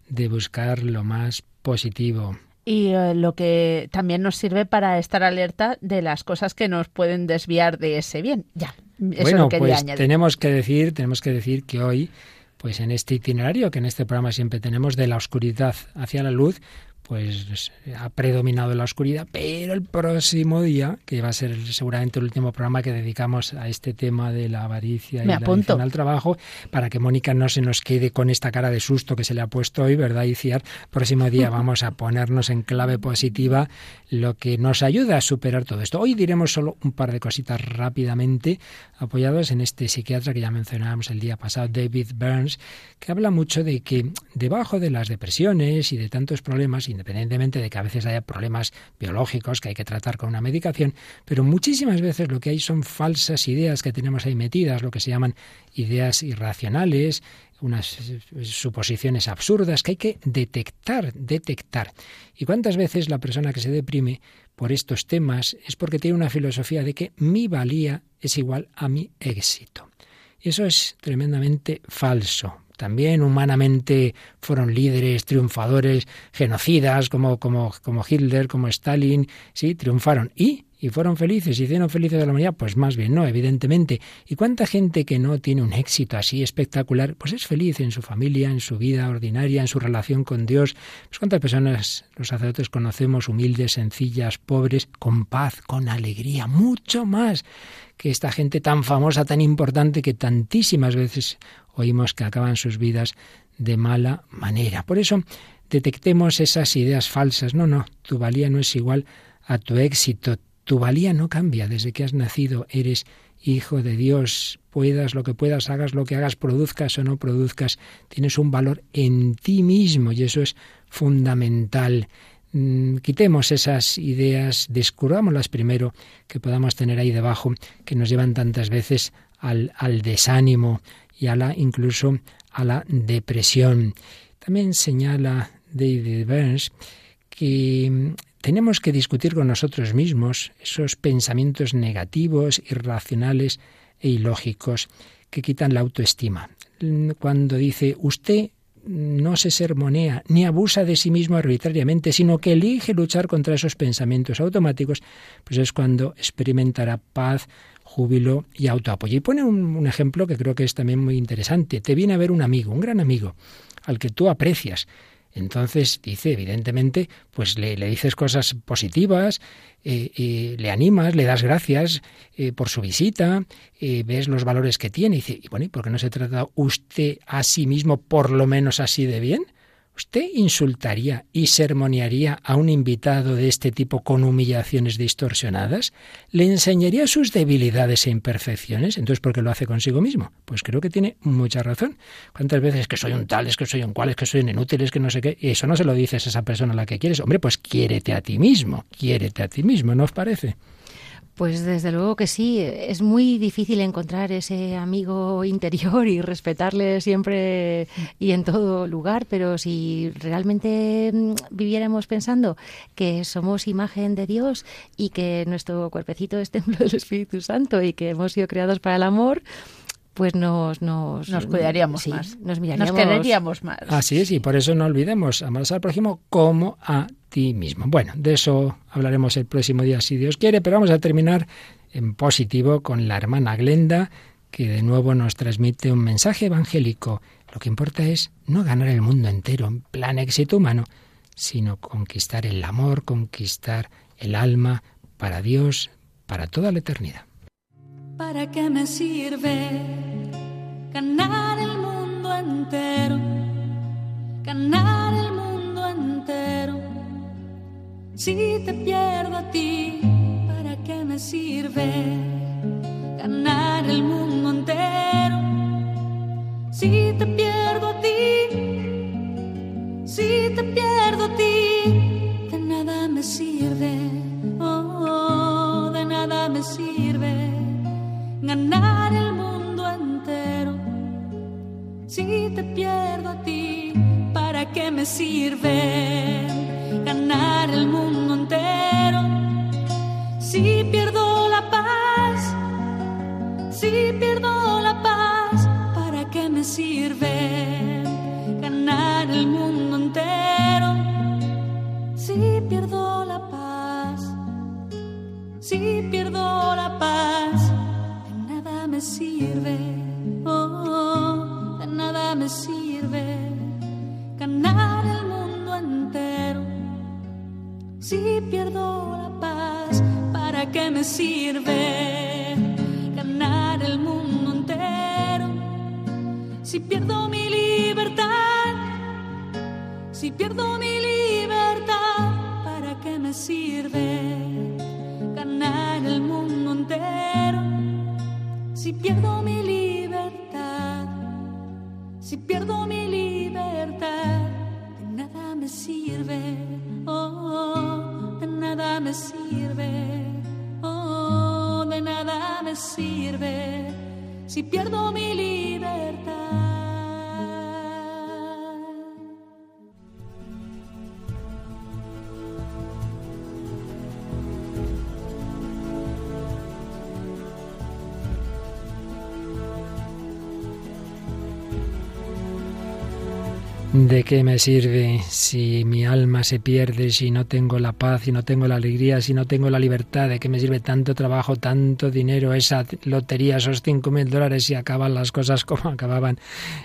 de buscar lo más positivo. Y eh, lo que también nos sirve para estar alerta de las cosas que nos pueden desviar de ese bien. Ya, eso bueno, pues tenemos que decir, tenemos que decir que hoy, pues en este itinerario que en este programa siempre tenemos de la oscuridad hacia la luz, pues ha predominado la oscuridad, pero el próximo día, que va a ser seguramente el último programa que dedicamos a este tema de la avaricia y la adicción al trabajo, para que Mónica no se nos quede con esta cara de susto que se le ha puesto hoy, ¿verdad, Iciar? Próximo día vamos a ponernos en clave positiva lo que nos ayuda a superar todo esto. Hoy diremos solo un par de cositas rápidamente, apoyados en este psiquiatra que ya mencionábamos el día pasado, David Burns, que habla mucho de que debajo de las depresiones y de tantos problemas, independientemente de que a veces haya problemas biológicos que hay que tratar con una medicación, pero muchísimas veces lo que hay son falsas ideas que tenemos ahí metidas, lo que se llaman ideas irracionales, unas suposiciones absurdas que hay que detectar, detectar. ¿Y cuántas veces la persona que se deprime por estos temas es porque tiene una filosofía de que mi valía es igual a mi éxito? Eso es tremendamente falso también humanamente fueron líderes, triunfadores, genocidas como, como, como Hitler, como Stalin, sí, triunfaron. ¿Y? ¿Y fueron felices? ¿Hicieron felices a la humanidad? Pues más bien no, evidentemente. ¿Y cuánta gente que no tiene un éxito así espectacular, pues es feliz en su familia, en su vida ordinaria, en su relación con Dios? Pues cuántas personas los sacerdotes conocemos humildes, sencillas, pobres, con paz, con alegría, mucho más que esta gente tan famosa, tan importante, que tantísimas veces oímos que acaban sus vidas de mala manera. Por eso detectemos esas ideas falsas. No, no, tu valía no es igual a tu éxito. Tu valía no cambia desde que has nacido. Eres hijo de Dios. Puedas lo que puedas, hagas lo que hagas, produzcas o no produzcas, tienes un valor en ti mismo y eso es fundamental. Mm, quitemos esas ideas, descubrámoslas primero, que podamos tener ahí debajo, que nos llevan tantas veces al, al desánimo, y a la incluso a la depresión. También señala David Burns que mm, tenemos que discutir con nosotros mismos esos pensamientos negativos, irracionales e ilógicos que quitan la autoestima. Cuando dice usted no se sermonea ni abusa de sí mismo arbitrariamente, sino que elige luchar contra esos pensamientos automáticos, pues es cuando experimentará paz, júbilo y autoapoyo. Y pone un, ejemplo que creo que es también muy interesante. Te viene a ver un amigo, un gran amigo, al que tú aprecias. Entonces dice, evidentemente, pues le, dices cosas positivas, eh, le animas, le das gracias eh, por su visita, eh, ves los valores que tiene y dice, y bueno, ¿y por qué no se trata usted a sí mismo por lo menos así de bien? ¿Usted insultaría y sermonearía a un invitado de este tipo con humillaciones distorsionadas? ¿Le enseñaría sus debilidades e imperfecciones? Entonces, ¿por qué lo hace consigo mismo? Pues creo que tiene mucha razón. ¿Cuántas veces que soy un tal, es que soy un cual, es que soy un inútil, es que no sé qué? Y eso no se lo dices a esa persona a la que quieres. Hombre, pues quiérete a ti mismo, quiérete a ti mismo, ¿no os parece? Pues desde luego que sí, es muy difícil encontrar ese amigo interior y respetarle siempre y en todo lugar, pero si realmente mm, viviéramos pensando que somos imagen de Dios y que nuestro cuerpecito es templo del Espíritu Santo y que hemos sido creados para el amor, pues nos nos, nos cuidaríamos más, nos miraríamos, nos quereríamos más. Así es, y por eso no olvidemos amar al prójimo como a ti mismo. Bueno, de eso hablaremos el próximo día si Dios quiere, pero vamos a terminar en positivo con la hermana Glenda, que de nuevo nos transmite un mensaje evangélico. Lo que importa es no ganar el mundo entero en plan éxito humano, sino conquistar el amor, conquistar el alma para Dios, para toda la eternidad. ¿Para qué me sirve ganar el mundo entero? Ganar el mundo entero. Si te pierdo a ti, ¿para qué me sirve ganar el mundo entero? Si te pierdo a ti, si te pierdo a ti, de nada me sirve. Oh, de nada me sirve ganar el mundo entero. Si te pierdo a ti, ¿para qué me sirve ganar el mundo entero? Si pierdo la paz, si pierdo la paz, ¿para qué me sirve ganar el mundo entero? Si pierdo la paz, si pierdo la paz sirve, oh, de nada me sirve ganar el mundo entero. Si pierdo la paz, ¿para qué me sirve ganar el mundo entero? Si pierdo mi libertad, si pierdo mi libertad, ¿para qué me sirve? ganar el mundo entero. Si pierdo mi libertad, si pierdo mi libertad, de nada me sirve, oh, de nada me sirve, oh, de nada me sirve, si pierdo mi libertad. ¿De qué me sirve si mi alma se pierde, si no tengo la paz, si no tengo la alegría, si no tengo la libertad? ¿De qué me sirve tanto trabajo, tanto dinero, esa lotería, esos cinco mil dólares si acaban las cosas como acababan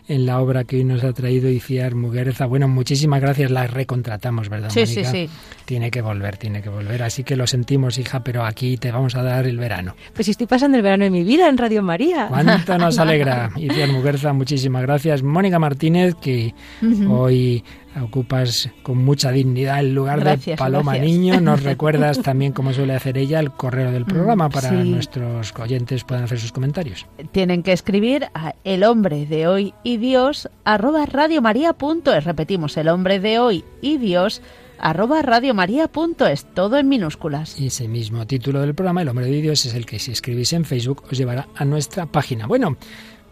en la obra que hoy nos ha traído Iciar Muguerza? Bueno, muchísimas gracias, la recontratamos, ¿verdad? Sí, sí, sí. Tiene que volver, tiene que volver. Así que lo sentimos, hija, pero aquí te vamos a dar el verano. Pues estoy pasando el verano en mi vida en Radio María. ¿Cuánto nos alegra? Iciar Muguerza, muchísimas gracias. Mónica Martínez, que Hoy ocupas con mucha dignidad el lugar de Paloma Niño. Nos recuerdas también, como suele hacer ella, el correo del programa mm, para nuestros oyentes puedan hacer sus comentarios. Tienen que escribir a el hombre de hoy y Dios arroba radiomaria.es. Repetimos, el hombre de hoy y Dios arroba radiomaria.es, todo en minúsculas. Y ese mismo título del programa, El hombre de Dios, es el que si escribís en Facebook os llevará a nuestra página. Bueno,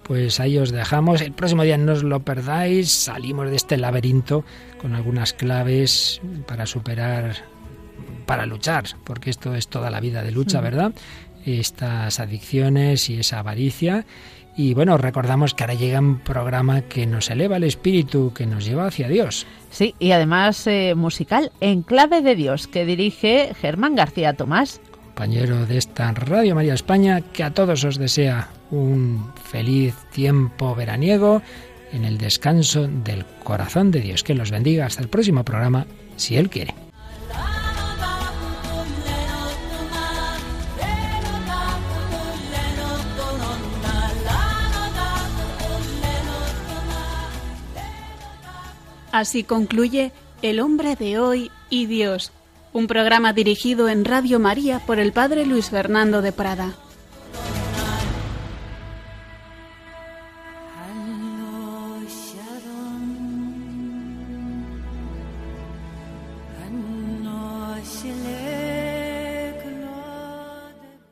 pues ahí os dejamos. El próximo día no os lo perdáis. Salimos de este laberinto con algunas claves para superar, para luchar, porque esto es toda la vida de lucha, ¿verdad? Estas adicciones y esa avaricia. Y bueno, recordamos que ahora llega un programa que nos eleva el espíritu, que nos lleva hacia Dios. Sí, y además eh, musical En Clave de Dios, que dirige Germán García Tomás compañero de esta Radio María España, que a todos os desea un feliz tiempo veraniego en el descanso del corazón de Dios. Que los bendiga hasta el próximo programa, si Él quiere. Así concluye El hombre de hoy y Dios un programa dirigido en Radio María por el Padre Luis Fernando de Prada.